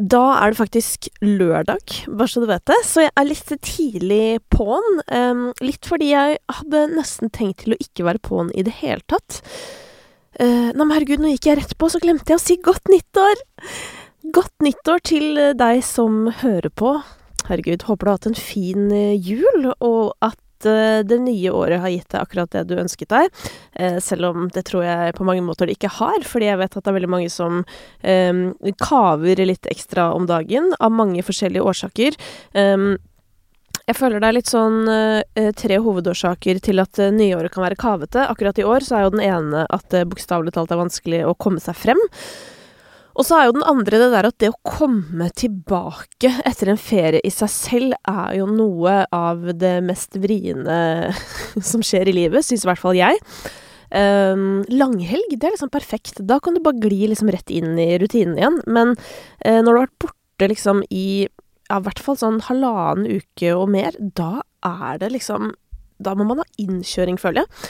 Da er det faktisk lørdag, bare så du vet det. Så jeg er litt tidlig på'n. Um, litt fordi jeg hadde nesten tenkt til å ikke være på'n i det hele tatt. Uh, nei, men herregud, nå gikk jeg rett på, så glemte jeg å si godt nyttår! Godt nyttår til deg som hører på. Herregud, håper du har hatt en fin uh, jul, og at det nye året har gitt deg akkurat det du ønsket deg. Uh, selv om det tror jeg på mange måter det ikke har, fordi jeg vet at det er veldig mange som um, kaver litt ekstra om dagen, av mange forskjellige årsaker. Um, jeg føler det er litt sånn uh, tre hovedårsaker til at uh, nyåret kan være kavete. Akkurat i år så er jo den ene at det uh, bokstavelig talt er vanskelig å komme seg frem. Og så er jo den andre det der at det å komme tilbake etter en ferie i seg selv er jo noe av det mest vriene som skjer i livet, syns i hvert fall jeg. Um, langhelg, det er liksom perfekt. Da kan du bare gli liksom rett inn i rutinen igjen. Men uh, når du har vært borte liksom i ja, i hvert fall sånn halvannen uke og mer, da er det liksom Da må man ha innkjøring, føler jeg.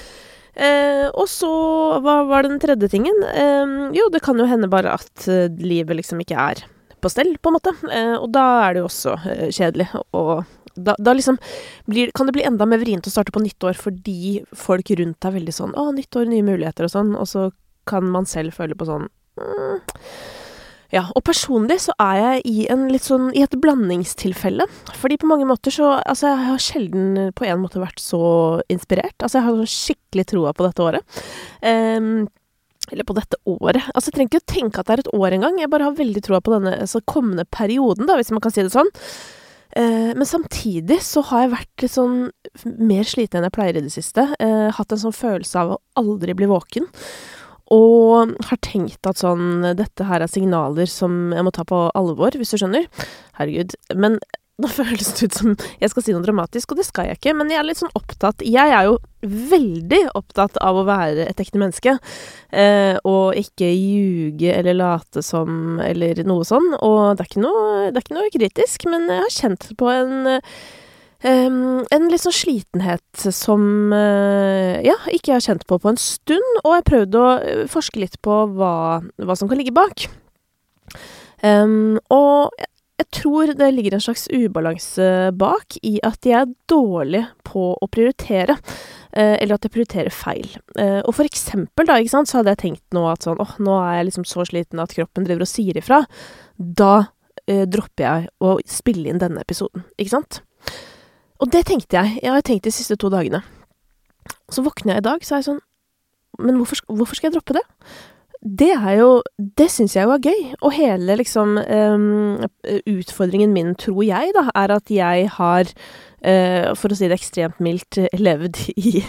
Eh, og så, hva var den tredje tingen? Eh, jo, det kan jo hende bare at eh, livet liksom ikke er på stell, på en måte. Eh, og da er det jo også eh, kjedelig. Og da, da liksom blir, kan det bli enda mer vrient å starte på nyttår fordi folk rundt er veldig sånn 'Å, nyttår, nye muligheter', og sånn. Og så kan man selv føle på sånn mm, ja, og personlig så er jeg i sånn i et blandingstilfelle. Fordi på mange måter så Altså, jeg har sjelden på en måte vært så inspirert. Altså, jeg har skikkelig troa på dette året. Um, eller på dette året. Altså, jeg trenger ikke å tenke at det er et år engang. Jeg bare har veldig troa på denne altså, kommende perioden, da, hvis man kan si det sånn. Uh, men samtidig så har jeg vært litt sånn mer sliten enn jeg pleier i det siste. Uh, hatt en sånn følelse av å aldri bli våken. Og har tenkt at sånn Dette her er signaler som jeg må ta på alvor, hvis du skjønner. Herregud. Men nå føles det ut som jeg skal si noe dramatisk, og det skal jeg ikke. Men jeg er litt sånn opptatt Jeg er jo veldig opptatt av å være et ekte menneske. Eh, og ikke ljuge eller late som eller noe sånn. Og det er ikke noe, det er ikke noe kritisk, men jeg har kjent på en Um, en litt sånn slitenhet som uh, ja, ikke jeg har kjent på på en stund, og jeg prøvde å eh, forske litt på hva, hva som kan ligge bak. Um, og jeg, tror det ligger en slags ubalanse bak i at jeg er dårlig på å prioritere. Uh, eller at jeg prioriterer feil. Uh, og for eksempel, da, ikke sant, så hadde jeg tenkt nå at sånn åh, nå er jeg liksom så sliten at kroppen driver og sier ifra. Da dropper jeg å spille inn denne episoden, ikke sant? Og det tenkte jeg. Jeg har tenkt de siste to dagene. Så våkner jeg i dag, så er jeg sånn Men hvorfor, hvorfor skal jeg droppe det? Det er jo Det syns jeg jo er gøy. Og hele liksom um, Utfordringen min, tror jeg, da, er at jeg har, uh, for å si det ekstremt mildt, levd i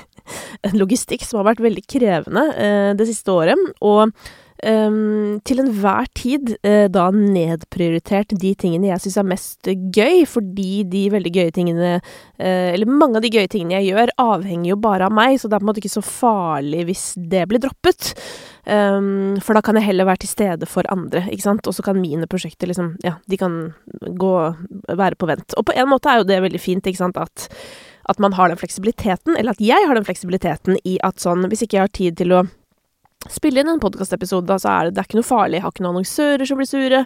en logistikk som har vært veldig krevende uh, det siste året. Og til enhver tid uh, da nedprioritert de tingene jeg syns er mest gøy, fordi de veldig gøye tingene uh, Eller mange av de gøye tingene jeg gjør, avhenger jo bare av meg, så det er på en måte ikke så farlig hvis det blir droppet. Um, for da kan jeg heller være til stede for andre, ikke sant, og så kan mine prosjekter liksom Ja, de kan gå være på vent. Og på en måte er jo det veldig fint, ikke sant, at at man har den fleksibiliteten, eller at jeg har den fleksibiliteten i at sånn, hvis ikke jeg har tid til å spille inn en podkastepisode, så er det, det er ikke noe farlig. Jeg har ikke noen annonsører som blir sure.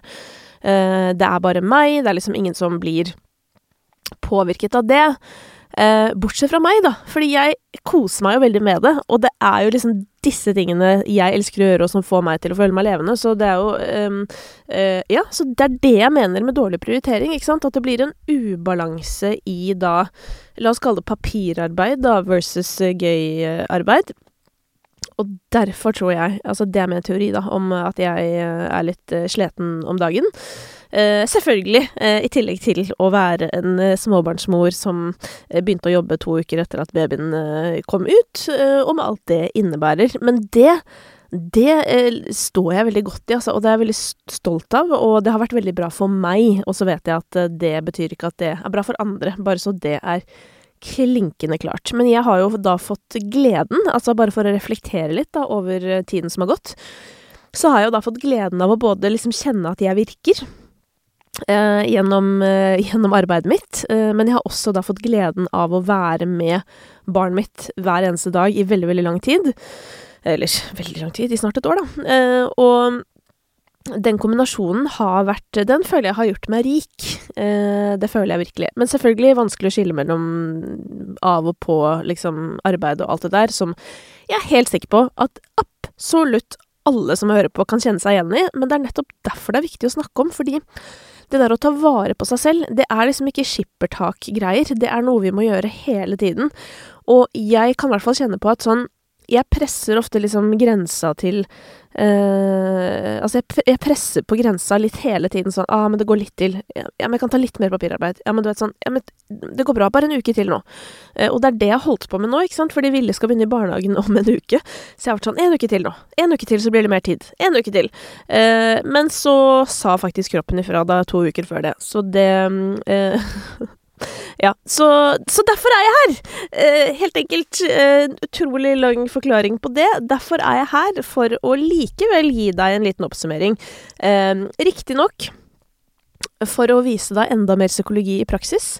Uh, det er bare meg. Det er liksom ingen som blir påvirket av det. Uh, bortsett fra meg, da. Fordi jeg koser meg jo veldig med det. Og det er jo liksom disse tingene jeg elsker å gjøre, og som får meg til å føle meg levende. Så det er jo um, uh, Ja, så det er det jeg mener med dårlig prioritering, ikke sant. At det blir en ubalanse i da La oss kalle det papirarbeid, da, versus gøy arbeid. Og derfor tror jeg, altså det er min teori, da, om at jeg eh, er litt uh, sliten om dagen. Uh, selvfølgelig, uh, i tillegg til å være en småbarnsmor som begynte å jobbe to uker etter at babyen kom ut, og med alt det innebærer. Men det det står jeg veldig godt i, altså, og det er jeg veldig stolt av, og det har vært veldig bra for meg. Og så vet jeg at det betyr ikke at det er bra for andre, bare så det er klinkende klart. Men jeg har jo da fått gleden, altså bare for å reflektere litt da over tiden som har gått, så har jeg jo da fått gleden av å både liksom kjenne at jeg virker eh, gjennom, eh, gjennom, arbeidet mitt, eh, men jeg har også da fått gleden av å være med barnet mitt hver eneste dag i veldig, veldig lang tid. Eller veldig lang tid, i snart et år, da. Eh, og den kombinasjonen har vært Den føler jeg har gjort meg rik. Eh, det føler jeg virkelig. Men selvfølgelig vanskelig å skille mellom av og på, liksom, arbeid og alt det der, som jeg er helt sikker på at absolutt alle som hører på, kan kjenne seg igjen i. Men det er nettopp derfor det er viktig å snakke om, fordi det der å ta vare på seg selv, det er liksom ikke skippertak-greier. Det er noe vi må gjøre hele tiden. Og jeg kan i hvert fall kjenne på at sånn Jeg presser ofte liksom grensa til Uh, altså, jeg, jeg, presser på grensa litt hele tiden sånn ah, men det går litt til. Ja, men jeg kan ta litt mer papirarbeid. Ja, men du vet sånn Ja, men det går bra. Bare en uke til nå. Uh, og det er det jeg har holdt på med nå, ikke sant? Fordi Ville skal begynne i barnehagen om en uke. Så jeg har vært sånn En uke til nå. En uke til, så blir det mer tid. En uke til. Uh, men så sa faktisk kroppen ifra da to uker før det. Så det Ja, så, så, derfor er jeg her! Eh, helt enkelt. Eh, utrolig lang forklaring på det. Derfor er jeg her, for å likevel gi deg en liten oppsummering. Eh, Riktignok for å vise deg enda mer psykologi i praksis.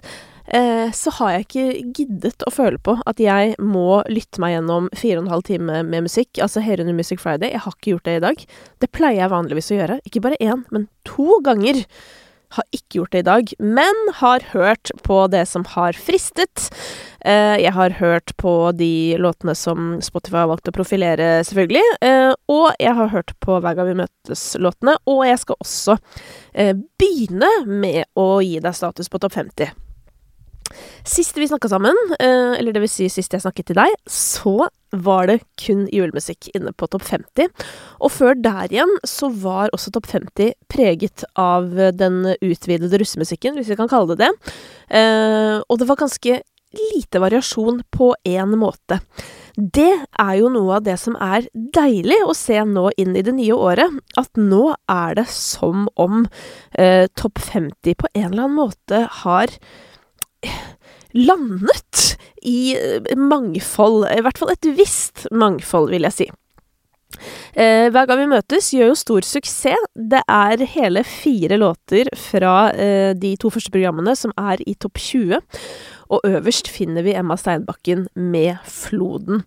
Eh, så har jeg ikke giddet å føle på at jeg må lytte meg gjennom fire og en halv time med musikk, altså Herunder Music Friday. Jeg har ikke gjort det i dag. Det pleier jeg vanligvis å gjøre. Ikke bare én, men to ganger. Har ikke gjort det i dag, men har hørt på det som har fristet. Eh, jeg har hørt på de låtene som Spotify har valgt å profilere, selvfølgelig. Eh, og jeg har hørt på Hver gang vi møtes-låtene. Og jeg skal også eh, begynne med å gi deg status på topp 50. Sist vi snakka sammen, eh, eller det vil si sist jeg snakket til deg, så var det kun julemusikk inne på topp 50. Og før der igjen så var også topp 50 preget av den utvidede russemusikken, hvis vi kan kalle det det. Eh, og det var ganske lite variasjon på én måte. Det er jo noe av det som er deilig å se nå inn i det nye året. At nå er det som om eh, topp 50 på en eller annen måte har landet i eh, mangfold. I hvert fall et visst mangfold, vil jeg si. Eh, Hver gang vi møtes gjør jo stor suksess. Det er hele fire låter fra eh, de to første programmene som er i topp 20. Og øverst finner vi Emma Steinbakken med 'Floden'.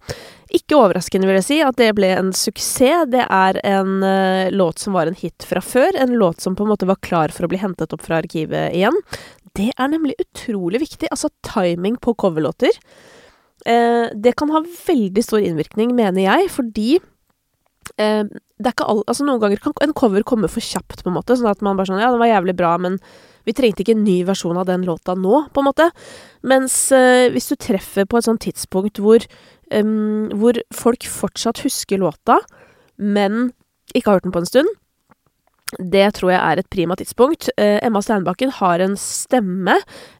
Ikke overraskende vil jeg si at det ble en suksess. Det er en eh, låt som var en hit fra før. En låt som på en måte var klar for å bli hentet opp fra arkivet igjen. Det er nemlig utrolig viktig. Altså timing på coverlåter. Eh, det kan ha veldig stor innvirkning, mener jeg, fordi eh, det er ikke all, altså Noen ganger kan en cover komme for kjapt, på en måte. Sånn at man bare sånn Ja, den var jævlig bra, men vi trengte ikke en ny versjon av den låta nå, på en måte. Mens eh, hvis du treffer på et sånt tidspunkt hvor, hvor folk fortsatt husker låta, men ikke har hørt den på en stund, det tror jeg er et prima tidspunkt. Eh, Emma Steinbakken har en stemme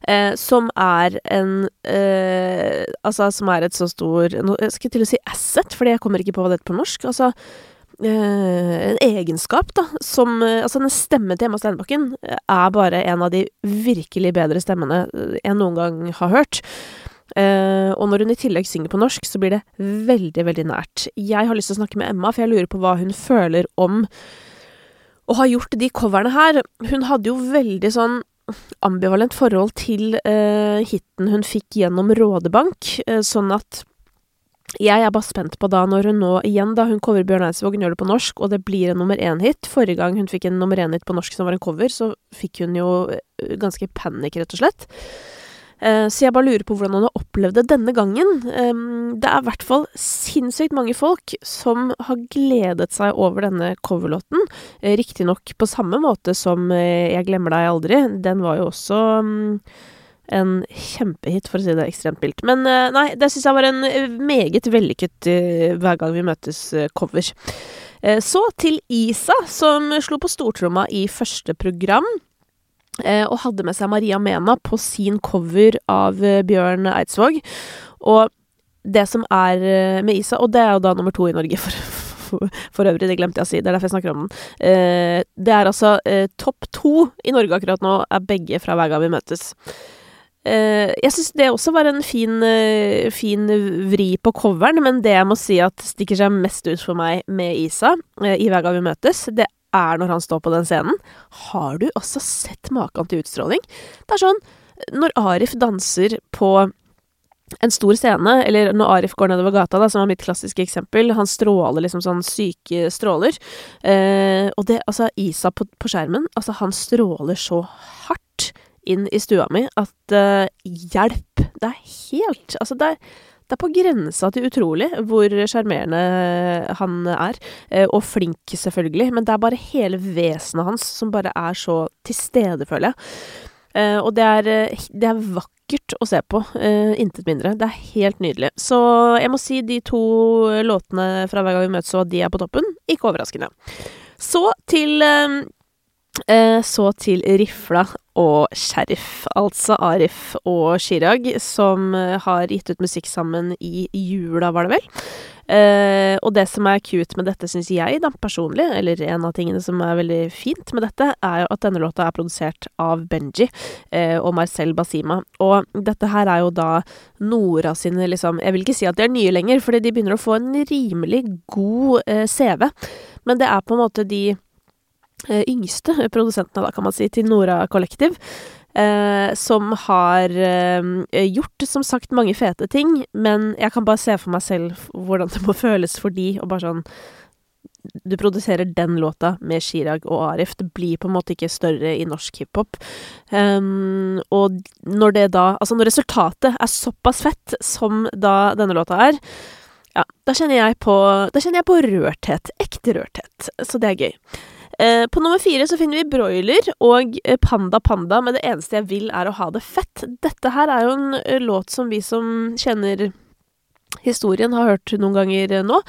eh, som er en eh, Altså, som er et så stor nå, Jeg skal til å si asset, fordi jeg kommer ikke på hva det heter på norsk. Altså eh, en egenskap, da, som eh, Altså, den stemmen til Emma Steinbakken er bare en av de virkelig bedre stemmene jeg noen gang har hørt. Uh, og når hun i tillegg synger på norsk, så blir det veldig, veldig nært. Jeg har lyst til å snakke med Emma, for jeg lurer på hva hun føler om å ha gjort de coverne her Hun hadde jo veldig sånn ambivalent forhold til eh, hiten hun fikk gjennom Rådebank, eh, sånn at jeg er bare spent på da, når hun nå igjen, da hun coverer Bjørn Eidsvåg, gjør det på norsk, og det blir en nummer én-hit. Forrige gang hun fikk en nummer én-hit på norsk som var en cover, så fikk hun jo eh, ganske panikk, rett og slett. Eh, så jeg bare lurer på hvordan han har opplevd det denne gangen. Det er i hvert fall sinnssykt mange folk som har gledet seg over denne coverlåten. Eh, riktignok på samme måte som eh, Jeg glemmer deg aldri. Den var jo også mm, en kjempehit, for å si det ekstremt mildt. Men nei, det syns jeg var en meget vellykket Hver gang vi møtes-cover. Så til Isa, som slo på stortromma i første program. Eh, og hadde med seg Maria Mena på sin cover av eh, Bjørn Eidsvåg. Og det som er eh, med Isa, og det er jo da nummer to i Norge, for, for øvrig, det glemte jeg å si, det er derfor jeg snakker om den. det er altså topp to i Norge akkurat nå, er begge fra Hver gang vi møtes. jeg syns det også var en fin, fin, vri på coveren, men det jeg må si at stikker seg mest ut for meg med Isa i Hver gang vi møtes, det er når han står på den scenen. Har du også sett maken til utstråling? Det er sånn Når Arif danser på en stor scene, eller når Arif går nedover gata, da, som er mitt klassiske eksempel, han stråler liksom sånn syke stråler. Eh, og det, altså, Isa på, på, skjermen, altså, han stråler så hardt inn i stua mi at eh, hjelp! Det er helt Altså, det er, det er på grensa til utrolig hvor sjarmerende han er. Eh, og flink, selvfølgelig, men det er bare hele vesenet hans som bare er så til stede, føler jeg. Eh, og det er, det er vakkert å se på. Uh, intet mindre. Det er helt nydelig. Så jeg må si de to låtene fra Hver gang vi møtes, og de er på toppen. Ikke overraskende. Så til uh, uh, Så til Rifla og Sheriff, altså Arif og Chirag, som har gitt ut musikk sammen i jula, var det vel? Uh, og det som er cute med dette, syns jeg, da, personlig, eller en av tingene som er veldig fint med dette, er jo at denne låta er produsert av Benji uh, og Marcel Basima. Og dette her er jo da Nora sine liksom Jeg vil ikke si at de er nye lenger, fordi de begynner å få en rimelig god uh, CV, men det er på en måte de yngste produsentene, da, kan man si, til Nora Kollektiv. Eh, som har eh, gjort, som sagt, mange fete ting, men jeg kan bare se for meg selv hvordan det må føles for de, og bare sånn du produserer den låta med Chirag og Arif. Det blir på en måte ikke større i norsk hiphop. Um, og når det da Altså, når resultatet er såpass fett som da denne låta er, ja, da kjenner jeg på Da kjenner jeg på rørthet. Ekte rørthet. Så det er gøy. Eh, på nummer fire så finner vi broiler og eh, Panda Panda, men det eneste jeg vil er å ha det fett. Dette her er jo en eh, låt som vi som kjenner historien har hørt noen ganger nå.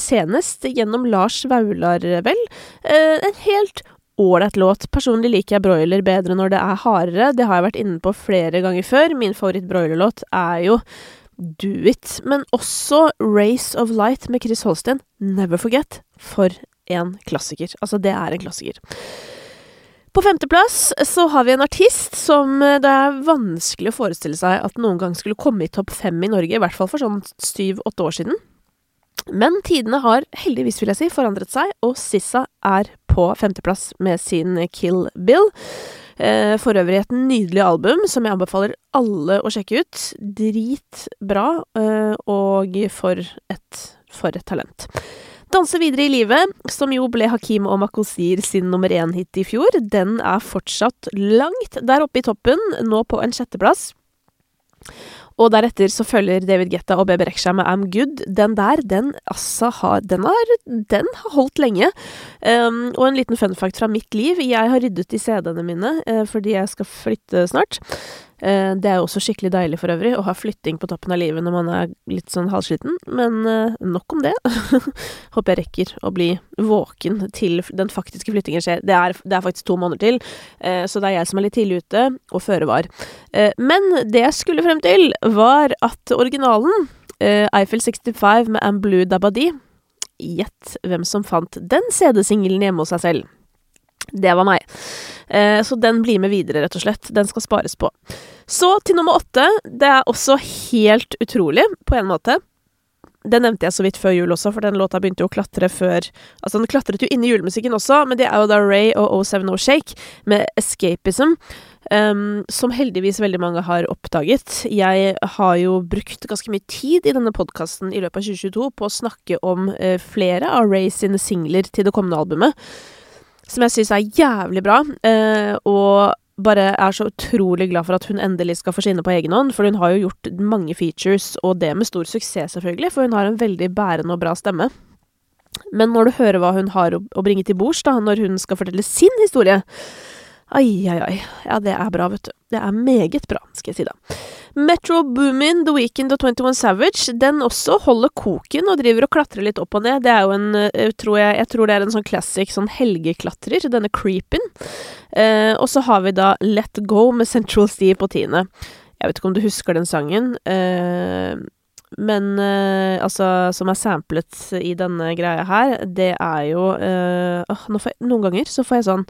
senest gjennom Lars Vaular, vel. en helt ålreit låt. Personlig liker jeg broiler bedre når det er hardere. Det har jeg vært inne på flere ganger før. Min favoritt-broilerlåt er jo Do It, men også Race of Light med Chris Holsten. Never Forget. For en klassiker. Altså, det er en klassiker. På femteplass så har vi en artist som eh, det er vanskelig å forestille seg at noen gang skulle komme i topp fem i Norge, i hvert fall for sånn syv-åtte år siden. Men tidene har heldigvis, vil jeg si, forandret seg, og Sissa er på femteplass med sin Kill Bill. Eh, for øvrig et nydelig album som jeg anbefaler alle å sjekke ut. Dritbra, eh, og for et, for et talent. Danse videre i livet, som jo ble Hakim og Makosir sin nummer én-hit i fjor, den er fortsatt langt der oppe i toppen, nå på en sjetteplass. Og deretter så følger David Getta og Bebe Rexha med I'm Good. Den der, den altså har Den har, den har holdt lenge. Um, og en liten fun fact fra mitt liv. Jeg har ryddet i CD-ene mine uh, fordi jeg skal flytte snart. Eh, det er jo også skikkelig deilig for øvrig, å ha flytting på toppen av livet når man er litt sånn halvsliten, men eh, nok om det. Håper jeg rekker å bli våken til den faktiske flyttingen skjer. Det er, det er faktisk to måneder til, eh, så det er jeg som er litt tidlig ute, og føre var. Men det jeg skulle frem til, var at originalen, Eiffel 65 med Am Blue Dabadi Gjett hvem som fant den CD-singelen hjemme hos seg selv. Det var meg. Eh, så den blir med videre, rett og slett. Den skal spares på. Så til nummer åtte. Det er også helt utrolig, på en måte. Det nevnte jeg så vidt før jul også, for den låta begynte jo å klatre før Altså, den klatret jo inn i julemusikken også, men det er jo da Ray og O70 Shake med Escapism. Um, som heldigvis veldig mange har oppdaget. Jeg har jo brukt ganske mye tid i denne podkasten i løpet av 2022 på å snakke om uh, flere av Ray sine singler til det kommende albumet som jeg syns er jævlig bra. Eh, og bare er så utrolig glad for at hun endelig skal få skinne på egen hånd, for hun har jo gjort mange features, og det med stor suksess, selvfølgelig, for hun har en veldig bærende og bra stemme. Men når du hører hva hun har å, bringe til bords, når hun skal fortelle sin historie Ai, ai, ai. Ja, det er bra, vet du. Det er meget bra, skal jeg si da. Metro Boomin, The Weekend og 21 Savage, den også holder koken og driver og klatrer litt opp og ned. Det er jo en, eh, tror jeg, jeg tror det er en sånn classic sånn helgeklatrer, denne creepin. Eh, og så har vi da Let Go med Central Steve på tiende. Jeg vet ikke om du husker den sangen. Eh, men eh, altså, som er samplet i denne greia her, det er jo eh, Noen ganger så får jeg sånn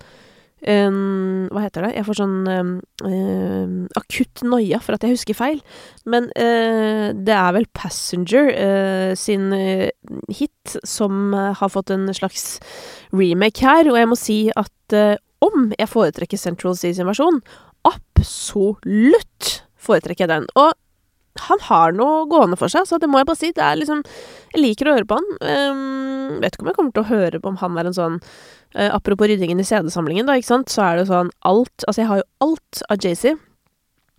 Um, hva heter det? Jeg får sånn um, um, akutt noia for at jeg husker feil. Men uh, det er vel Passenger uh, sin uh, hit som har fått en slags remake her, og jeg må si at om jeg foretrekker Central Seas versjon, absolutt foretrekker jeg den. Og han har noe gående for seg, så det må jeg bare si. Det er liksom Jeg liker å høre på han. Um, vet ikke om jeg kommer til å høre på om han er en sånn uh, Apropos ryddingen i CD-samlingen, da, ikke sant, så er det sånn alt Altså, jeg har jo alt av Jay-Z.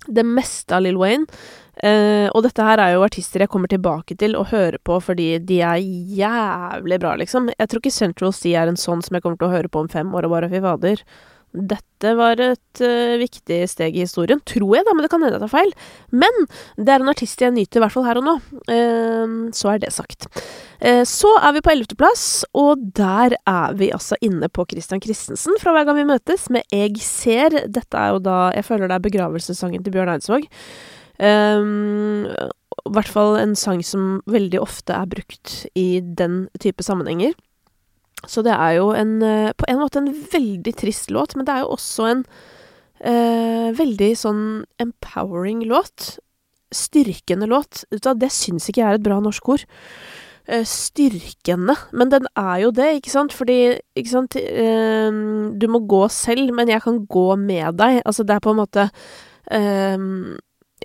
Det meste av Lill Wayne. Uh, og dette her er jo artister jeg kommer tilbake til å høre på fordi de er jævlig bra, liksom. Jeg tror ikke Central Sea er en sånn som jeg kommer til å høre på om fem år og bare fy fader. Dette var et uh, viktig steg i historien, tror jeg, da, men det kan hende jeg tar feil. Men det er en artist jeg nyter, i hvert fall her og nå. Uh, så er det sagt. Uh, så er vi på ellevteplass, og der er vi altså inne på Christian Christensen fra Hver gang vi møtes med Eg ser. Dette er jo da Jeg føler det er begravelsessangen til Bjørn Eidsvåg. I hvert fall en sang som veldig ofte er brukt i den type sammenhenger. Så det er jo en eh, På en måte en veldig trist låt, men det er jo også en eh, veldig sånn empowering låt. Styrkende låt. Det syns ikke jeg er et bra norsk ord. Eh, styrkende. Men den er jo det, ikke sant? Fordi, ikke sant eh, Du må gå selv, men jeg kan gå med deg. Altså, det er på en måte eh,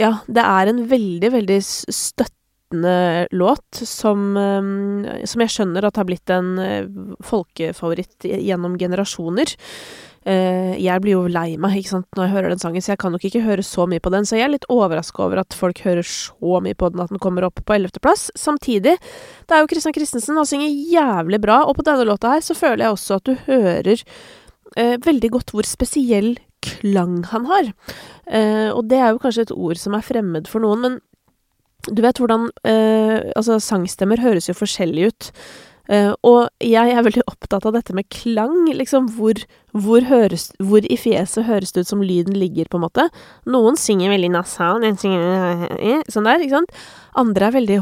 Ja, det er en veldig, veldig støtte flytende låt som, eh, som jeg skjønner at har blitt en eh, folkefavoritt gjennom generasjoner. Uh, jeg blir jo lei meg ikke sant, når jeg hører den sangen, så jeg kan nok ikke høre så mye på den. Så jeg er litt overraska over at folk hører så mye på den at den kommer opp på ellevteplass. Samtidig, det er jo Christian Christensen, han synger jævlig bra, og på denne låta her så føler jeg også at du hører eh, veldig godt hvor spesiell klang han har. Eh, og det er jo kanskje et ord som er fremmed for noen, men du vet hvordan eh, Altså, sangstemmer høres jo forskjellig ut. Eh, og jeg er veldig opptatt av dette med klang. Liksom, hvor, hvor, høres, hvor i fjeset høres det ut som lyden ligger, på en måte. Noen synger veldig nasal, sånn der, ikke sant. Andre er veldig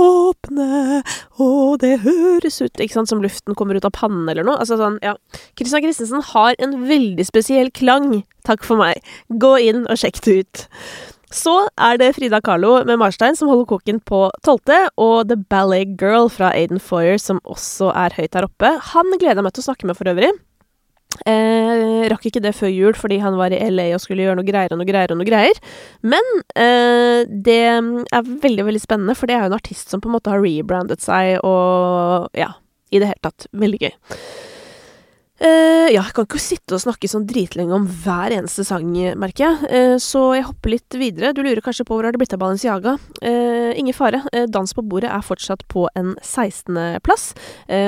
åpne, og det høres ut Ikke sant, som luften kommer ut av pannen eller noe. Altså sånn, ja. Christian Christensen har en veldig spesiell klang. Takk for meg. Gå inn og sjekk det ut. Så er det Frida Kahlo med Marstein som holder koken på tolvte, og The Ballet Girl fra Aiden Foyer som også er høyt der oppe. Han gleder jeg meg til å snakke med for øvrig. Eh, rakk ikke det før jul fordi han var i LA og skulle gjøre noe greier og noe greier og noe greier. Men eh, det er veldig, veldig spennende, for det er jo en artist som på en måte har rebrandet seg og ja, i det hele tatt. Veldig gøy. Uh, ja, jeg kan ikke sitte og snakke sånn dritlenge om hver eneste sang, merker jeg. Uh, så jeg hopper litt videre. Du lurer kanskje på hvor har det blitt av Balenciaga? Uh, ingen fare. Dans på bordet er fortsatt på en 16.-plass.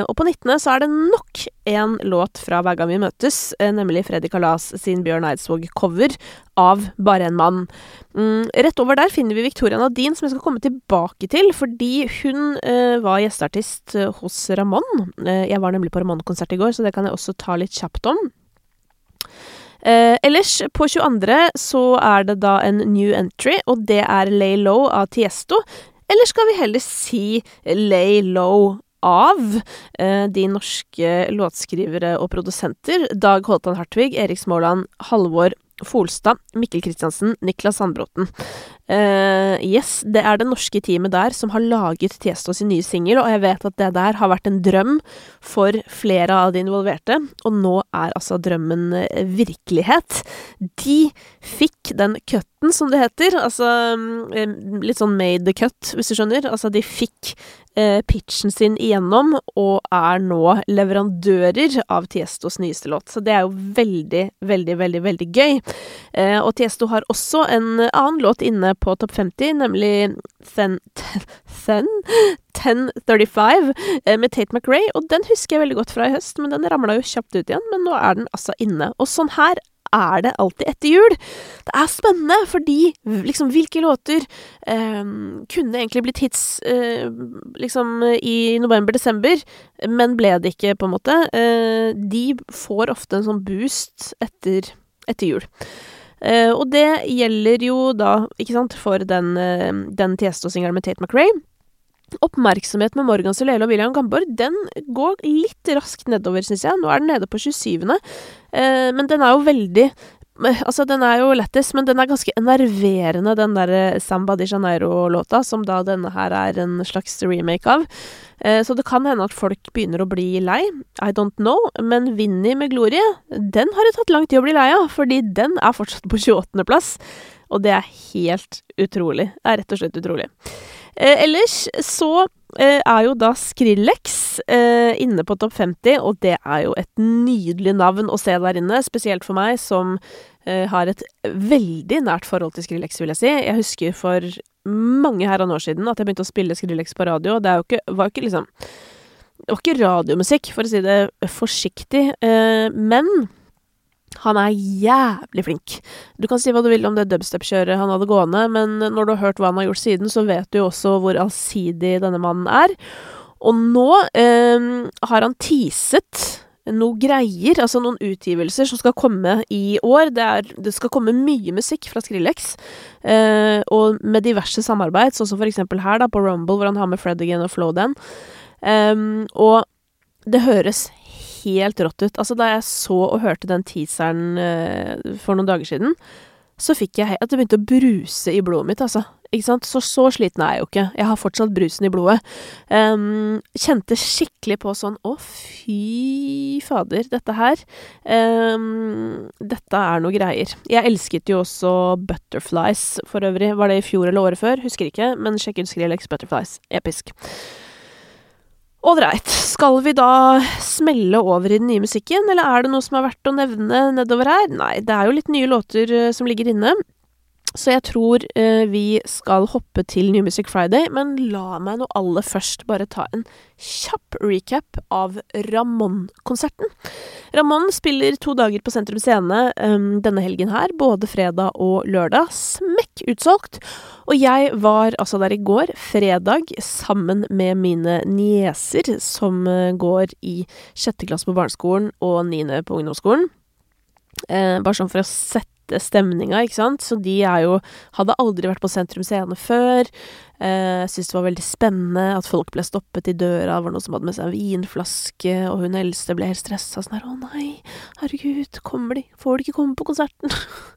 og på 19. så er det nok en låt fra Hver gang vi møtes, nemlig Freddy Kalas sin Bjørn Eidsvåg-cover av Bare en mann. Mm, rett over der finner vi Victoria Nadine, som jeg skal komme tilbake til, fordi hun uh, var gjesteartist uh, hos Ramón. Uh, jeg var nemlig på Ramón-konsert i går, så det kan jeg også ta litt kjapt om. ellers, på 22. så er det da en new entry, og det er Lay Low av Tiesto. Eller skal vi heller si Lay Low av eh, de norske låtskrivere og produsenter Dag Holtan Hartvig, Erik Småland, Halvor Folstad, Mikkel Kristiansen, Niklas Sandbråten. Uh, yes, det er det norske teamet der som har laget Tiesto sin nye singel, og jeg vet at det der har vært en drøm for flere av de involverte, og nå er altså drømmen eh, virkelighet. De fikk den cutten, som det heter, altså mm, litt sånn made the cut, hvis du skjønner. Altså, de fikk eh, pitchen sin igjennom, og er nå leverandører av Tiestos nyeste låt. Så det er jo veldig, veldig, veldig, veldig gøy. Eh, og Tiesto har også en annen låt inne på topp 50, nemlig Then, Then 1035 eh, med Tate McRae, og den husker jeg veldig godt fra i høst, men den ramla jo kjapt ut igjen, men nå er den altså inne. Og sånn her er det alltid etter jul. Det er spennende, fordi liksom hvilke låter eh, kunne egentlig blitt hits eh, liksom i november-desember, men ble det ikke, på en måte. Eh, de får ofte en sånn boost etter, etter jul. Uh, og det gjelder jo da, ikke sant, for den, uh, den Tiesto-singelen med Tate McRae. Oppmerksomhet med Morgan Solele og William Gamborg, den går litt raskt nedover, syns jeg. Nå er den nede på 27., uh, eh, men den er jo veldig Altså, den er jo lættis, men den er ganske enerverende, den derre Samba de Janeiro-låta, som da denne her er en slags remake av. Eh, så det kan hende at folk begynner å bli lei. I don't know. Men Vinni med Glorie, den har det tatt lang tid å bli lei av, fordi den er fortsatt på 28.-plass. Og det er helt utrolig. Det er rett og slett utrolig. Eh, ellers så eh, er jo da Skrillex eh, inne på topp 50, og det er jo et nydelig navn å se der inne. Spesielt for meg som har et veldig nært forhold til Skrillex, vil jeg si. Jeg husker for mange herran år siden at jeg begynte å spille Skrillex på radio. Det jo ikke, var jo ikke liksom Det var ikke radiomusikk, for å si det forsiktig, men han er jævlig flink. Du kan si hva du vil om det dubstep-kjøret han hadde gående, men når du har hørt hva han har gjort siden, så vet du jo også hvor allsidig denne mannen er. Og nå eh, har han teaset noe greier, altså noen utgivelser som skal komme i år. Det, er, det skal komme mye musikk fra Skrillex, eh, og med diverse samarbeid, sånn som for eksempel her, da, på Rumble, hvor han har med Fred again og Flowden. Eh, og det høres helt rått ut. Altså, da jeg så og hørte den teaseren uh, for noen dager siden, så fikk jeg at det begynte å bruse i blodet mitt, altså. Ikke sant? Så så sliten er jeg jo ikke. Jeg har fortsatt brusen i blodet. Um, kjente skikkelig på sånn Å, fy fader, dette her um, Dette er noe greier. Jeg elsket jo også Butterflies for øvrig. Var det i fjor eller året før? Husker ikke. Men sjekk ut Skrillex Butterflies. Episk. Ålreit, skal vi da smelle over i den nye musikken, eller er det noe som er verdt å nevne nedover her? Nei, det er jo litt nye låter uh, som ligger inne. Så jeg tror eh, vi skal hoppe til New Music Friday, men la meg nå aller først bare ta en kjapp recap av Ramón-konserten. Ramón spiller to dager på Sentrum Scene um, denne helgen her, både fredag og lørdag. Smekk utsolgt! Og jeg var altså der i går, fredag, sammen med mine nieser, som uh, går i sjette klasse på barneskolen og niende på ungdomsskolen. Eh, bare sånn for å sette stemninga, ikke sant. Så de er jo Hadde aldri vært på Sentrum Scene før. Eh, Syntes det var veldig spennende at folk ble stoppet i døra. Det var noen som hadde med seg en vinflaske, og hun eldste ble helt stressa. Sånn her Å nei, herregud, kommer de? Får de ikke komme på konserten?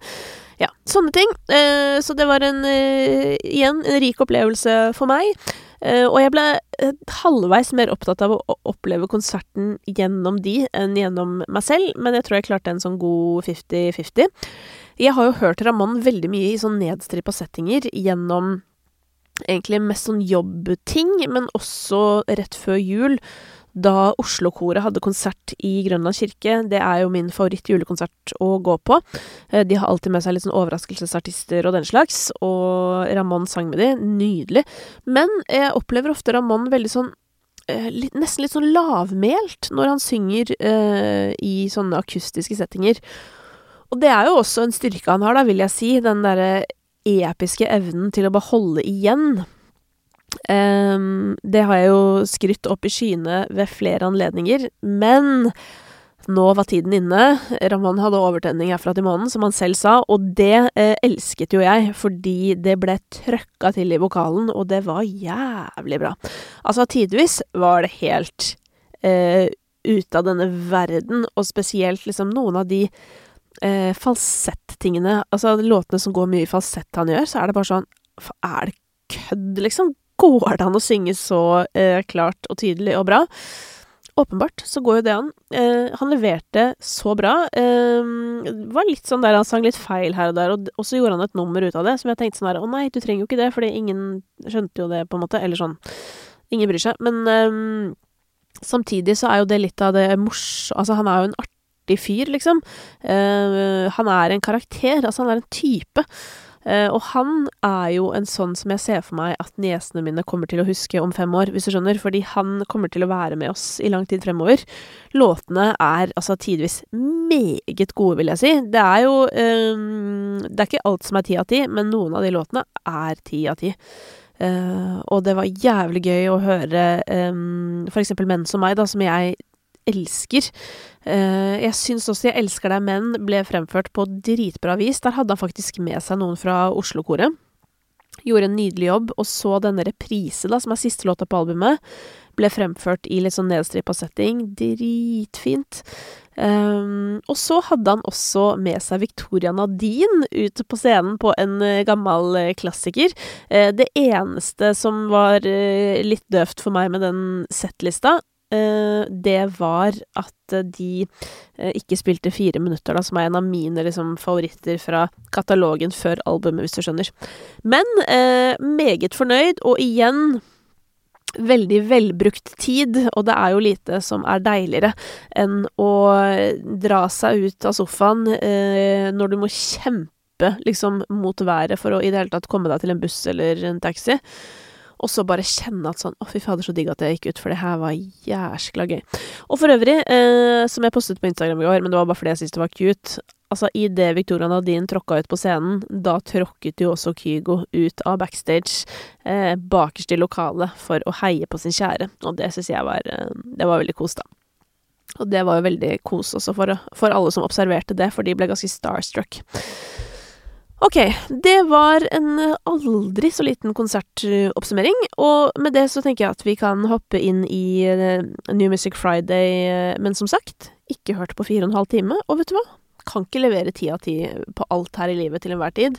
ja, sånne ting. Eh, så det var en eh, Igjen en rik opplevelse for meg. Uh, og jeg ble uh, halvveis mer opptatt av å oppleve konserten gjennom de enn gjennom meg selv, men jeg tror jeg klarte en sånn god 50-50. Jeg har jo hørt Ramón veldig mye i sånn nedstrippa settinger gjennom egentlig mest sånn jobbting, men også rett før jul da Oslo-koret hadde konsert i Grønland kirke. Det er jo min favoritt-julekonsert å gå på. Eh, de har alltid med seg litt sånn overraskelsesartister og den slags, og Ramón sang med de. Nydelig. Men jeg opplever ofte Ramón veldig sånn eh, litt, Nesten litt sånn lavmælt når han synger eh, i sånne akustiske settinger. Og det er jo også en styrke han har, da, vil jeg si. Den derre episke evnen til å bare holde igjen. Um, det har jeg jo skrytt opp i skyene ved flere anledninger, men nå var tiden inne. Raman hadde overtenning herfra til månen, som han selv sa, og det eh, elsket jo jeg, fordi det ble trøkka til i vokalen, og det var jævlig bra. Altså, tidvis var det helt eh, ute av denne verden, og spesielt liksom noen av de eh, falsett-tingene, altså låtene som går mye i falsett han gjør, så er det bare sånn Er det kødd, liksom? Går det an å synge så eh, klart og tydelig og bra? Åpenbart så går jo det an. Eh, han leverte så bra. Eh, det var litt sånn der han sang litt feil her og der, og, og så gjorde han et nummer ut av det som jeg tenkte sånn her Å nei, du trenger jo ikke det, fordi ingen skjønte jo det, på en måte. Eller sånn. Ingen bryr seg. Men eh, samtidig så er jo det litt av det mors... Altså, han er jo en artig fyr, liksom. Eh, han er en karakter. Altså, han er en type. Uh, og han er jo en sånn som jeg ser for meg at niesene mine kommer til å huske om fem år, hvis du skjønner, fordi han kommer til å være med oss i lang tid fremover. Låtene er altså tidvis meget gode, vil jeg si. Det er jo um, Det er ikke alt som er ti av ti, men noen av de låtene er ti av ti. Uh, og det var jævlig gøy å høre um, for eksempel Menn som meg, da, som jeg elsker. Uh, jeg syns også Jeg elsker deg, men ble fremført på dritbra vis. Der hadde han faktisk med seg noen fra Oslo-koret. Gjorde en nydelig jobb, og så denne reprise, da, som er siste låta på albumet, ble fremført i litt sånn nedstrippa setting. Dritfint. Um, og så hadde han også med seg Victoria Nadine ut på scenen på en uh, gammel uh, klassiker. Uh, det eneste som var litt døvt for meg med den settlista, eh, det var at de eh, ikke spilte fire minutter, da, som er en av mine liksom, favoritter fra katalogen før albumet, hvis du skjønner. Men eh, meget fornøyd, og igjen veldig velbrukt tid, og det er jo lite som er deiligere enn å dra seg ut av sofaen eh, når du må kjempe liksom mot været for å i det hele tatt komme deg til en buss eller en taxi. Og så bare kjenne at sånn Å, fy fader, så digg at jeg gikk ut, for det her var jæskla gøy. Og for øvrig, eh, som jeg postet på Instagram i går, men det var bare fordi jeg syntes det var cute Altså, idet Victoria Nadine tråkka ut på scenen, da tråkket jo også Kygo ut av backstage, eh, bakerst i lokalet, for å heie på sin kjære. Og det syns jeg var eh, Det var veldig kos, da. Og det var jo veldig kos også for, for alle som observerte det, for de ble ganske starstruck. Ok, det var en aldri så liten konsertoppsummering, og med det så tenker jeg at vi kan hoppe inn i uh, New Music Friday, uh, men som sagt, ikke hørt på fire og en halv time, og vet du hva? Kan ikke levere ti av ti på alt her i livet til enhver tid.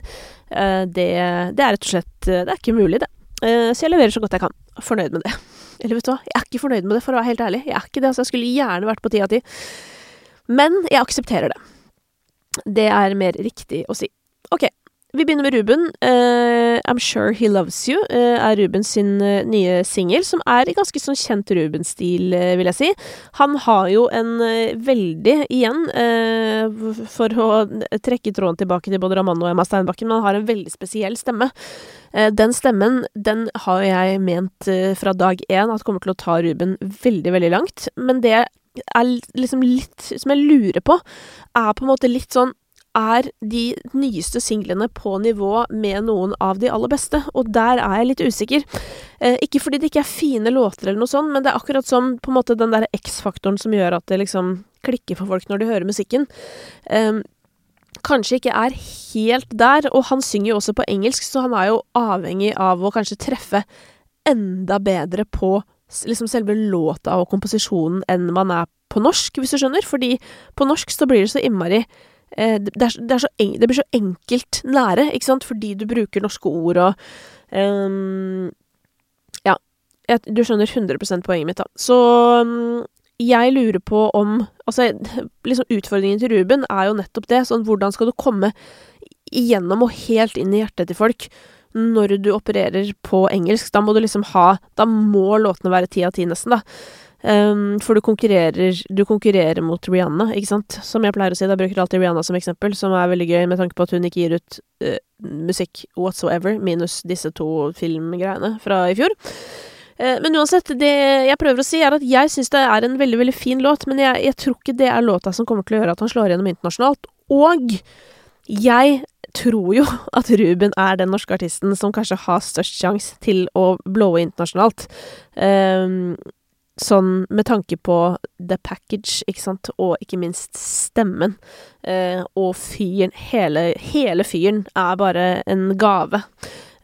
Uh, det, det, er rett og slett Det er ikke mulig, det. så jeg leverer så godt jeg kan. Fornøyd med det. Eller vet du hva, jeg er ikke fornøyd med det, for å være helt ærlig. Jeg er ikke det, altså. Jeg skulle gjerne vært på ti av ti. Men jeg aksepterer det. Det er mer riktig å si. Ok, vi begynner med Ruben. Uh, I'm Sure He Loves You uh, er Ruben sin uh, nye singel, som er i ganske sånn kjent Ruben-stil, vil jeg si. Han har jo en veldig, igjen, for å trekke tråden tilbake til både Ramanne og Emma Steinbakken, men han har en veldig spesiell stemme. den stemmen, den har jeg ment fra dag én at kommer til å ta Ruben veldig, veldig langt, men det er liksom litt som jeg lurer på, er på en måte litt sånn er de nyeste singlene på nivå med noen av de aller beste, og der er jeg litt usikker. Eh, ikke fordi det ikke er fine låter eller noe sånt, men det er akkurat som på en måte den der X-faktoren som gjør at det liksom klikker for folk når de hører musikken. Eh, kanskje ikke er helt der, og han synger jo også på engelsk, så han er jo avhengig av å kanskje treffe enda bedre på liksom selve låta og komposisjonen enn man er på norsk, hvis du skjønner, fordi på norsk så blir det så innmari det, er, det, er en, det blir så enkelt nære, ikke sant, fordi du bruker norske ord og um, Ja. Du skjønner 100 poenget mitt, da. Så um, jeg lurer på om Altså, liksom utfordringen til Ruben er jo nettopp det. Sånn, hvordan skal du komme igjennom og helt inn i hjertet til folk når du opererer på engelsk? Da må du liksom ha Da må låtene være ti av ti, nesten, da. Um, for du konkurrerer, du konkurrerer mot Rihanna, ikke sant? Som jeg pleier å si, da bruker jeg alltid Rihanna som eksempel, som er veldig gøy med tanke på at hun ikke gir ut uh, musikk whatsoever, minus disse to filmgreiene fra i fjor. Uh, men uansett, det jeg prøver å si, er at jeg syns det er en veldig, veldig fin låt, men jeg, jeg tror ikke det er låta som kommer til å gjøre at han slår gjennom internasjonalt. Og jeg tror jo at Ruben er den norske artisten som kanskje har størst sjanse til å blåe internasjonalt. Um, Sånn med tanke på the package, ikke sant, og ikke minst stemmen. Eh, og fyren hele, hele fyren er bare en gave.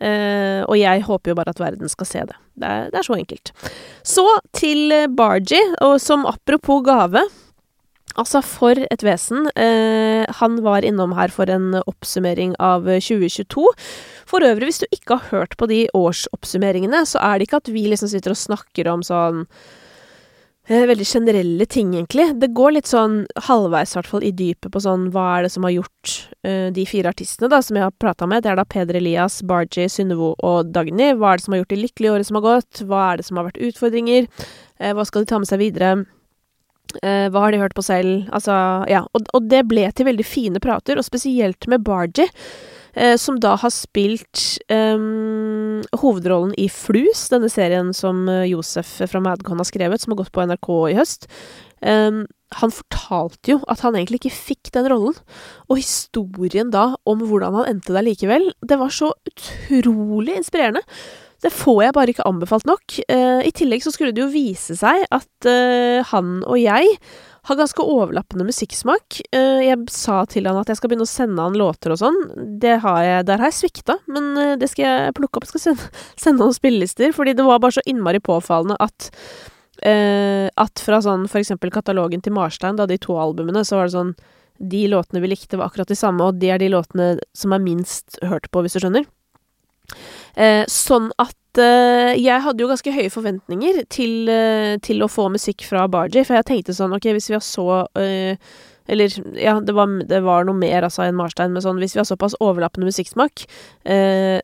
Eh, og jeg håper jo bare at verden skal se det. Det er, det er så enkelt. Så til Bargie, og som apropos gave Altså, for et vesen. Eh, han var innom her for en oppsummering av 2022. For øvrig, hvis du ikke har hørt på de årsoppsummeringene, så er det ikke at vi liksom sitter og snakker om sånn veldig generelle ting, egentlig. Det går litt sånn halvveis, i hvert fall, i dypet på sånn hva er det som har gjort uh, de fire artistene, da, som jeg har prata med. Det er da Peder Elias, Barji, Synnevo og Dagny. Hva er det som har gjort de lykkelige året som har gått? Hva er det som har vært utfordringer? Uh, hva skal de ta med seg videre? Uh, hva har de hørt på selv? Altså, ja. Og, og, det ble til veldig fine prater, og spesielt med Barji eh, som da har spilt um, hovedrollen i Flus, denne serien som eh, Josef fra Madcon har skrevet, som har gått på NRK i høst. Um, han fortalte jo at han egentlig ikke fikk den rollen, og historien da om hvordan han endte der likevel, det var så utrolig inspirerende. Det får jeg bare ikke anbefalt nok. Uh, I tillegg så skulle det jo vise seg at uh, han og jeg har ganske overlappende musikksmak. Uh, jeg sa til han at jeg skal begynne å sende han låter og sånn. Har jeg, der har jeg svikta, men uh, det skal jeg plukke opp. Jeg skal sende, sende han spillelister, fordi det var bare så innmari påfallende at uh, At fra sånn for eksempel katalogen til Marstein, da de to albumene, så var det sånn De låtene vi likte, var akkurat de samme, og de er de låtene som er minst hørt på, hvis du skjønner. sånn at jeg hadde jo ganske høye forventninger til, uh, til å få musikk fra Barji, for jeg tenkte sånn ok, hvis vi har så uh, Eller ja, det var, det var, noe mer altså enn Marstein, men sånn hvis vi har såpass overlappende musikksmak,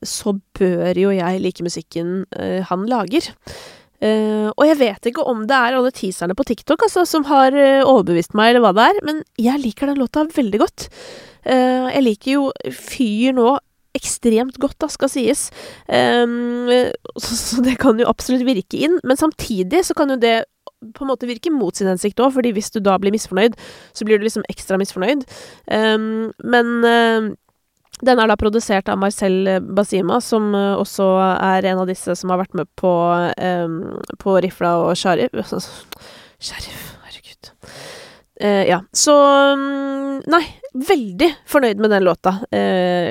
så bør jo jeg like musikken han lager. og jeg vet ikke om det er alle teaserne på TikTok altså, som har overbevist meg, eller hva det er, men jeg liker den låta veldig godt. jeg liker jo Fyr nå ekstremt godt, da, skal sies. Um, så, så, det kan jo absolutt virke inn, men samtidig så kan jo det på en måte virke mot sin hensikt òg, fordi hvis du da blir misfornøyd, så blir du liksom ekstra misfornøyd. Um, men uh, den er da produsert av Marcel Basima, som uh, også er en av disse som har vært med på, um, på Rifla og Sharif Sharif, herregud. Uh, ja, så um, Nei, veldig fornøyd med den låta.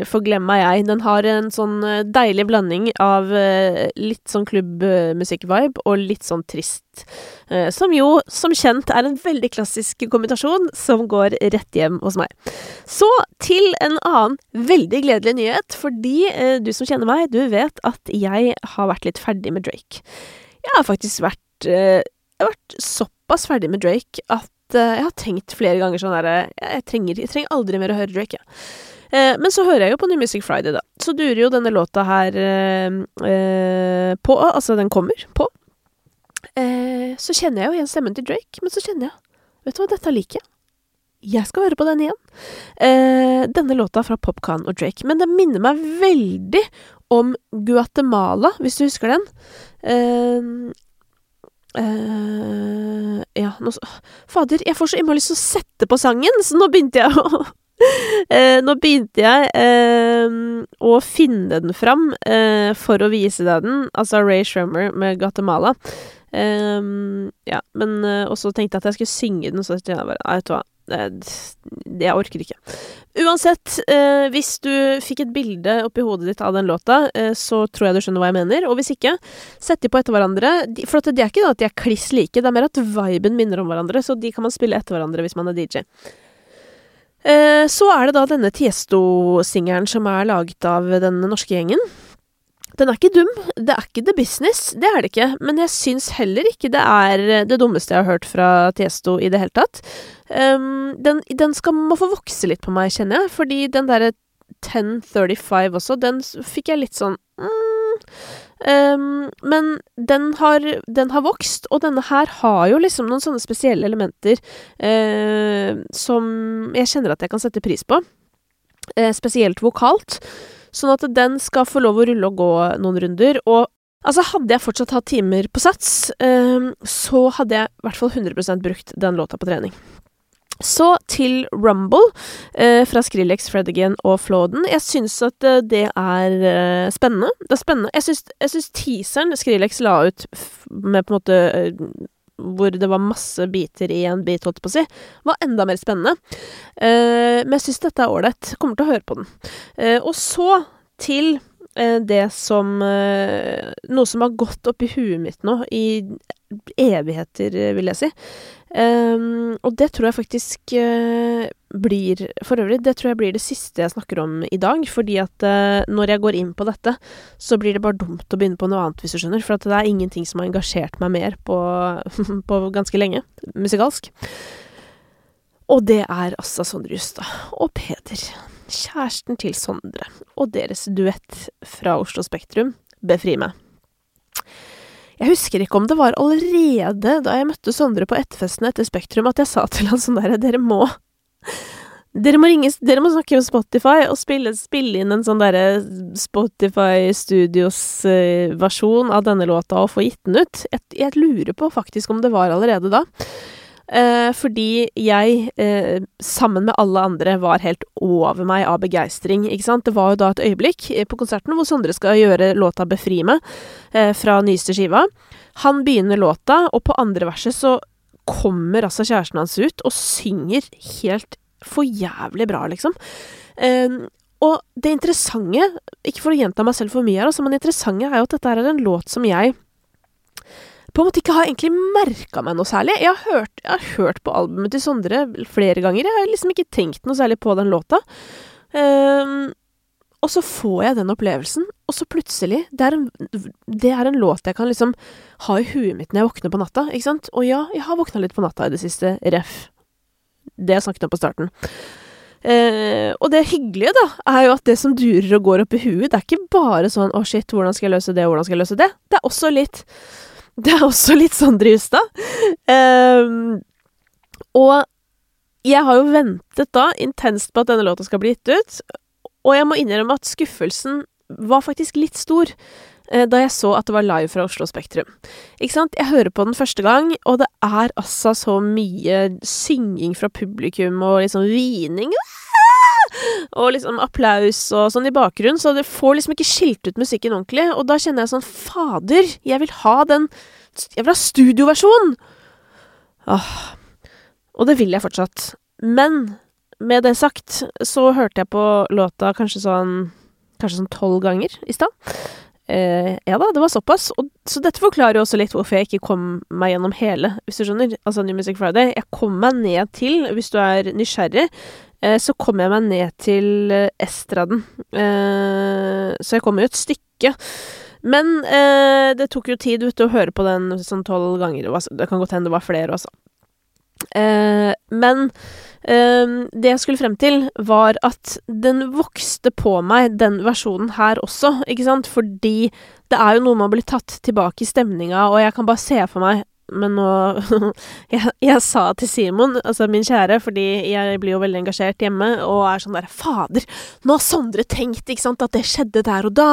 for glem meg jeg. Den har en sånn uh, deilig blanding av uh, litt sånn klubbmusikk-vibe og litt sånn trist. Som jo, som kjent, er en veldig klassisk kommentasjon som går rett hjem hos meg. Så til en annen veldig gledelig nyhet, fordi du som kjenner meg, du vet at jeg har vært litt ferdig med Drake. Jeg har faktisk vært, jeg har vært såpass ferdig med Drake at jeg har tenkt flere ganger sånn herre jeg, trenger, jeg trenger aldri mer å høre Drake, jeg. Ja. Eh, men så hører jeg jo på New Music Friday, da. Så durer jo denne låta her eh, på Altså, den kommer på. så kjenner jeg jo igjen stemmen til Drake, men så kjenner jeg Vet du hva, dette liker jeg. Jeg skal høre på den igjen. denne låta fra Popcan og Drake. Men den minner meg veldig om Guatemala, hvis du husker den. Uh, Uh, ja, nå Fader, jeg får så innmari lyst til å sette på sangen, så nå begynte jeg å uh, Nå begynte jeg uh, å finne den fram for å vise deg den, altså Ray Shrummer med Guatemala. ja, men Og så tenkte jeg at jeg skulle synge den, så jeg bare Nei, vet du hva. Jeg orker ikke. Uansett, eh, hvis du fikk et bilde oppi hodet ditt av den låta, eh, så tror jeg du skjønner hva jeg mener. Og hvis ikke, sett de på etter hverandre. De, for det er ikke at de er kliss like, det er mer at viben minner om hverandre, så de kan man spille etter hverandre hvis man er DJ. Eh, så er det da denne Tiesto-singelen som er laget av den norske gjengen. Den er ikke dum. Det er ikke The Business, det er det ikke. Men jeg syns heller ikke det er det dummeste jeg har hørt fra Tiesto i det hele tatt. Um, den, den, skal må få vokse litt på meg, kjenner jeg. Fordi den derre 1035 også, den fikk jeg litt sånn um, Men den har, den har, vokst, og denne her har jo liksom noen sånne spesielle elementer uh, som jeg kjenner at jeg kan sette pris på. Uh, spesielt vokalt. Sånn at den skal få lov å rulle og gå noen runder. Og altså, hadde jeg fortsatt hatt timer på sats, um, så hadde jeg i hvert fall 100% brukt den låta på trening. Så til Rumble eh, fra Skrillex, Fredigan og Flåden. Jeg syns at eh, det er eh, spennende. Det er spennende. Jeg syns, teaseren Skrillex la ut med på en måte eh, hvor det var masse biter i en bit, holdt på å si, var enda mer spennende. Eh, men jeg syns dette er ålreit. Kommer til å høre på den. Eh, og så til uh, det som Noe som har gått opp i huet mitt nå i evigheter, vil jeg si. Um, og det tror jeg faktisk uh, blir For øvrig, det tror jeg blir det siste jeg snakker om i dag. Fordi at uh, når jeg går inn på dette, så blir det bare dumt å begynne på noe annet, hvis du skjønner. For det er ingenting som har engasjert meg mer på, på ganske lenge, musikalsk. Og det er altså Sondre Justad og Peder. Kjæresten til Sondre. Og deres duett fra Oslo Spektrum, Befri meg. Jeg husker ikke om det var allerede da jeg møtte Sondre på etterfesten etter Spektrum at jeg sa til han sånn derre Dere må dere må, ringe, dere må snakke med Spotify og spille, spille inn en sånn derre Spotify Studios-versjon uh, av denne låta og få gitt den ut. Jeg, jeg, lurer på faktisk om det var allerede da. Eh, fordi jeg, eh, sammen med alle andre, var helt over meg av begeistring, ikke sant. Det var jo da et øyeblikk eh, på konserten hvor Sondre skal gjøre låta 'Befri meg' fra nyeste skiva. Han begynner låta, og på andre verset så kommer altså kjæresten hans ut og synger helt for jævlig bra, liksom. Og det interessante, ikke for å gjenta meg selv for mye her, altså, men det interessante er jo at dette er en låt som jeg på en måte ikke har egentlig merka meg noe særlig. Jeg har, hørt, jeg har, hørt, på albumet til Sondre flere ganger. Jeg har liksom ikke tenkt noe særlig på den låta. Um, og så får jeg den opplevelsen, og så plutselig det er, en, det er en låt jeg kan liksom ha i huet mitt når jeg våkner på natta, ikke sant? Og ja, jeg har våkna litt på natta i det siste, ref. Det jeg snakket om på starten. Eh, og det hyggelige, da, er jo at det som durer og går opp i huet, det er ikke bare sånn 'Å, oh shit, hvordan skal jeg løse det, hvordan skal jeg løse det?' Det er også litt Det er også litt Sondre Justad. Um, og jeg har jo ventet da intenst på at denne låta skal bli gitt ut, og jeg må innrømme at skuffelsen var faktisk litt stor eh, da jeg så at det var live fra Oslo Spektrum. Ikke sant? Jeg hører på den første gang, og det er altså så mye synging fra publikum og liksom hvining og liksom applaus og sånn i bakgrunnen, så det får liksom ikke skilt ut musikken ordentlig. Og da kjenner jeg sånn Fader, jeg vil ha den Jeg vil ha studioversjon! Åh. Og det vil jeg fortsatt. Men med det sagt, så hørte jeg på låta kanskje sånn Kanskje sånn tolv ganger i stad. Eh, ja da, det var såpass. Og, så dette forklarer jo også litt hvorfor jeg ikke kom meg gjennom hele, hvis du skjønner. Altså New Music Friday. Jeg kom meg ned til, hvis du er nysgjerrig, så kom jeg meg ned til eh, Estraden. Eh, så jeg kom jo et stykke. Men eh, det tok jo tid vet du, å høre på den sånn tolv ganger. Det kan godt hende det var flere også. Eh, men det jeg skulle frem til, var at den vokste på meg, den versjonen her også, ikke sant, fordi det er jo noe man blir tatt tilbake i stemninga, og jeg kan bare se for meg men nå jeg, jeg, sa til Simon, altså min kjære, fordi jeg blir jo veldig engasjert hjemme, og er sånn der Fader, nå har Sondre tenkt, ikke sant, at det skjedde der og da.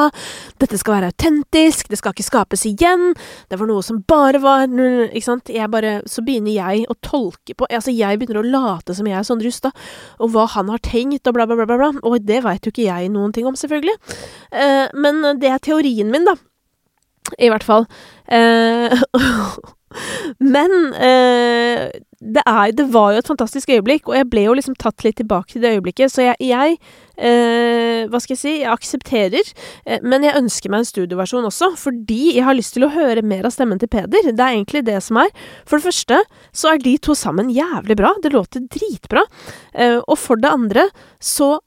Dette skal være autentisk, det skal ikke skapes igjen. Det var noe som bare var Ikke sant. Jeg bare Så begynner jeg å tolke på Altså, jeg begynner å late som jeg er Sondre Justad, og hva han har tenkt, og bla, bla, bla, bla. Og det veit jo ikke jeg noen ting om, selvfølgelig. Uh, men det er teorien min, da. I hvert fall. Uh, Men eh, det, er, det, var jo et fantastisk øyeblikk, og jeg ble jo liksom tatt litt tilbake til det øyeblikket. Så jeg, jeg eh, Hva skal jeg si? Jeg aksepterer, eh, men jeg ønsker meg en studioversjon også, fordi jeg har lyst til å høre mer av stemmen til Peder. Det er egentlig det som er. For det første så er de to sammen jævlig bra. Det låter dritbra. Eh, og for det andre så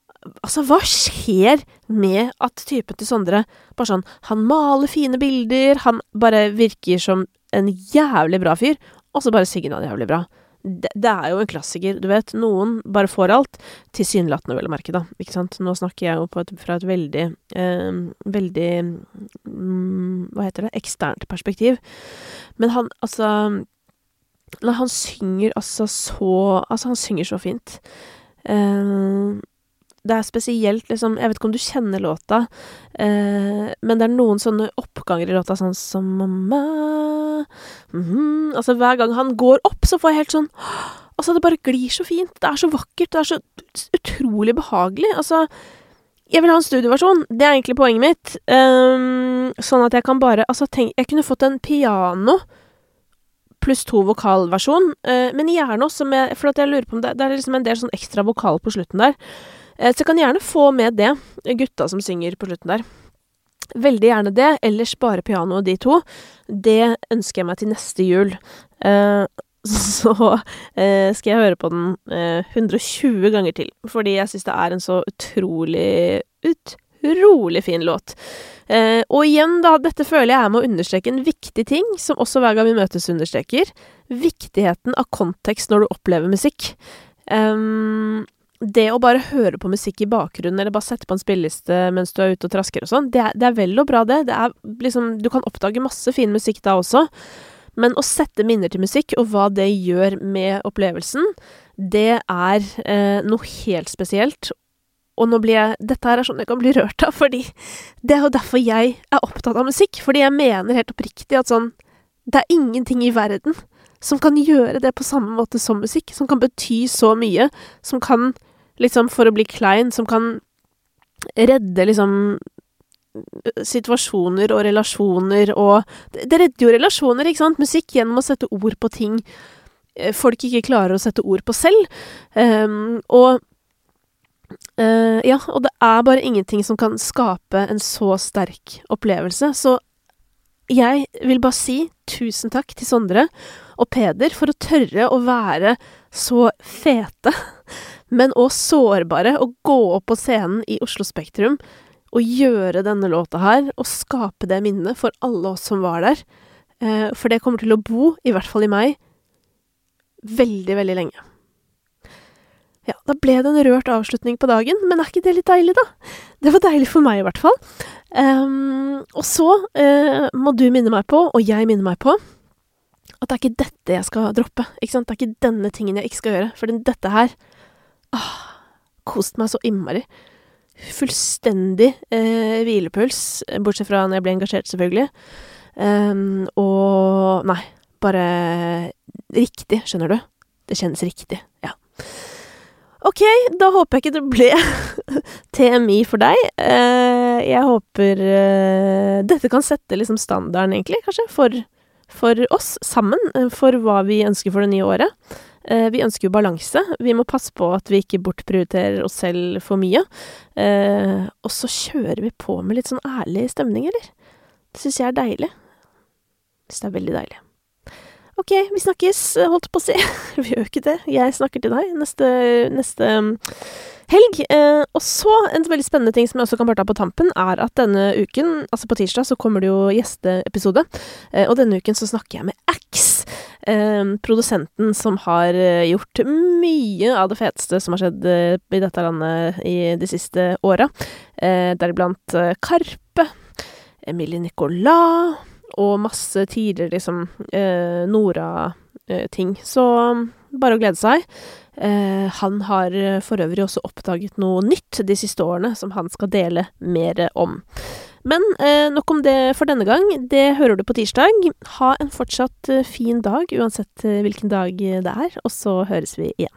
Altså, hva skjer med at typen til Sondre bare sånn Han maler fine bilder, han bare virker som en jævlig bra fyr, og så bare synger han jævlig bra. Det, det, er jo en klassiker, du vet. Noen bare får alt. Tilsynelatende, vel å merke, da. Ikke sant. Nå snakker jeg jo et, fra et veldig eh, Veldig mm, Hva heter det? Eksternt perspektiv. Men han, altså Han synger altså så Altså, han synger så fint. Eh, det er spesielt liksom Jeg vet ikke om du kjenner låta, eh, men det er noen sånne oppganger i låta, sånn som mamma mm -hmm. Altså, hver gang han går opp, så får jeg helt sånn Altså, det bare glir så fint. Det er så vakkert. Det er så utrolig behagelig. Altså Jeg vil ha en studioversjon. Det er egentlig poenget mitt. Um, sånn at jeg kan bare Altså, tenk Jeg kunne fått en piano pluss to vokalversjon, uh, men gjerne også med For jeg lurer på om det, det er liksom en del sånn ekstra vokal på slutten der. Eh, så kan gjerne få med det, gutta som synger på slutten der. Veldig gjerne det, ellers bare piano og de to. Det ønsker jeg meg til neste jul. Eh, så eh, skal jeg høre på den eh, 120 ganger til, fordi jeg syns det er en så utrolig, utrolig fin låt. og igjen, da, dette føler jeg er med å understreke en viktig ting, som også hver gang vi møtes understreker. Viktigheten av kontekst når du opplever musikk. Um, det å bare høre på musikk i bakgrunnen, eller bare sette på en spilleliste mens du er ute og trasker og sånn, det, det, er vel og bra, det. det er liksom, du kan oppdage masse fin musikk da også. Men å sette minner til musikk, og hva det gjør med opplevelsen, det er eh, noe helt spesielt. Og nå blir jeg Dette her er sånn jeg kan bli rørt av, fordi det er jo derfor jeg er opptatt av musikk. Fordi jeg mener helt oppriktig at sånn Det er ingenting i verden som kan gjøre det på samme måte som musikk. Som kan bety så mye. Som kan liksom for å bli klein, som kan redde liksom situasjoner og relasjoner og Det redder jo relasjoner, ikke sant? Musikk gjennom å sette ord på ting eh, folk ikke klarer å sette ord på selv. Um, og uh, Ja, og det er bare ingenting som kan skape en så sterk opplevelse. Så jeg vil bare si tusen takk til Sondre og Peder for å tørre å være så fete men òg sårbare, å gå opp på scenen i Oslo Spektrum og gjøre denne låta her, og skape det minnet for alle oss som var der. Eh, for det kommer til å bo, i hvert fall i meg, veldig, veldig lenge. Ja, da ble det en rørt avslutning på dagen, men er ikke det litt deilig, da? Det var deilig for meg, i hvert fall. Um, og så uh, må du minne meg på, og jeg minner meg på, at det er ikke dette jeg skal droppe. Ikke sant? Det er ikke denne tingen jeg ikke skal gjøre. For dette her ah, Kost meg så innmari. Fullstendig eh, hvilepuls, bortsett fra når jeg ble engasjert, selvfølgelig. Um, og Nei, bare riktig, skjønner du. Det kjennes riktig. Ja. Ok, da håper jeg ikke det ble TMI for deg. Uh, jeg håper uh, dette kan sette liksom standarden, egentlig, kanskje, for for oss sammen, eh, for hva vi ønsker for det nye året. Eh, vi ønsker jo balanse. Vi må passe på at vi ikke bortprioriterer oss selv for mye. Eh, og så kjører vi på med litt sånn ærlig stemning, eller? Det syns jeg er deilig. Syns det er veldig deilig. Ok, vi snakkes, holdt på å si. vi gjør ikke det. Jeg snakker til deg neste, neste helg. Eh, og så, en veldig spennende ting som jeg også kan prate av på tampen, er at denne uken, altså på tirsdag, så kommer det jo gjesteepisode. Eh, og denne uken så snakker jeg med Ax, Eh, produsenten som har eh, gjort mye av det feteste som har skjedd eh, i dette landet i de siste åra. Eh, Deriblant Karpe, Emilie Nicolas og masse tidligere liksom Nora-ting. Så bare å glede seg. Eh, han har eh, for øvrig også oppdaget noe nytt de siste årene som han skal dele mer om. Men eh, nok om det for denne gang. Det hører du på tirsdag. Ha en fortsatt eh, fin dag, uansett eh, hvilken dag det er, og så høres vi igjen.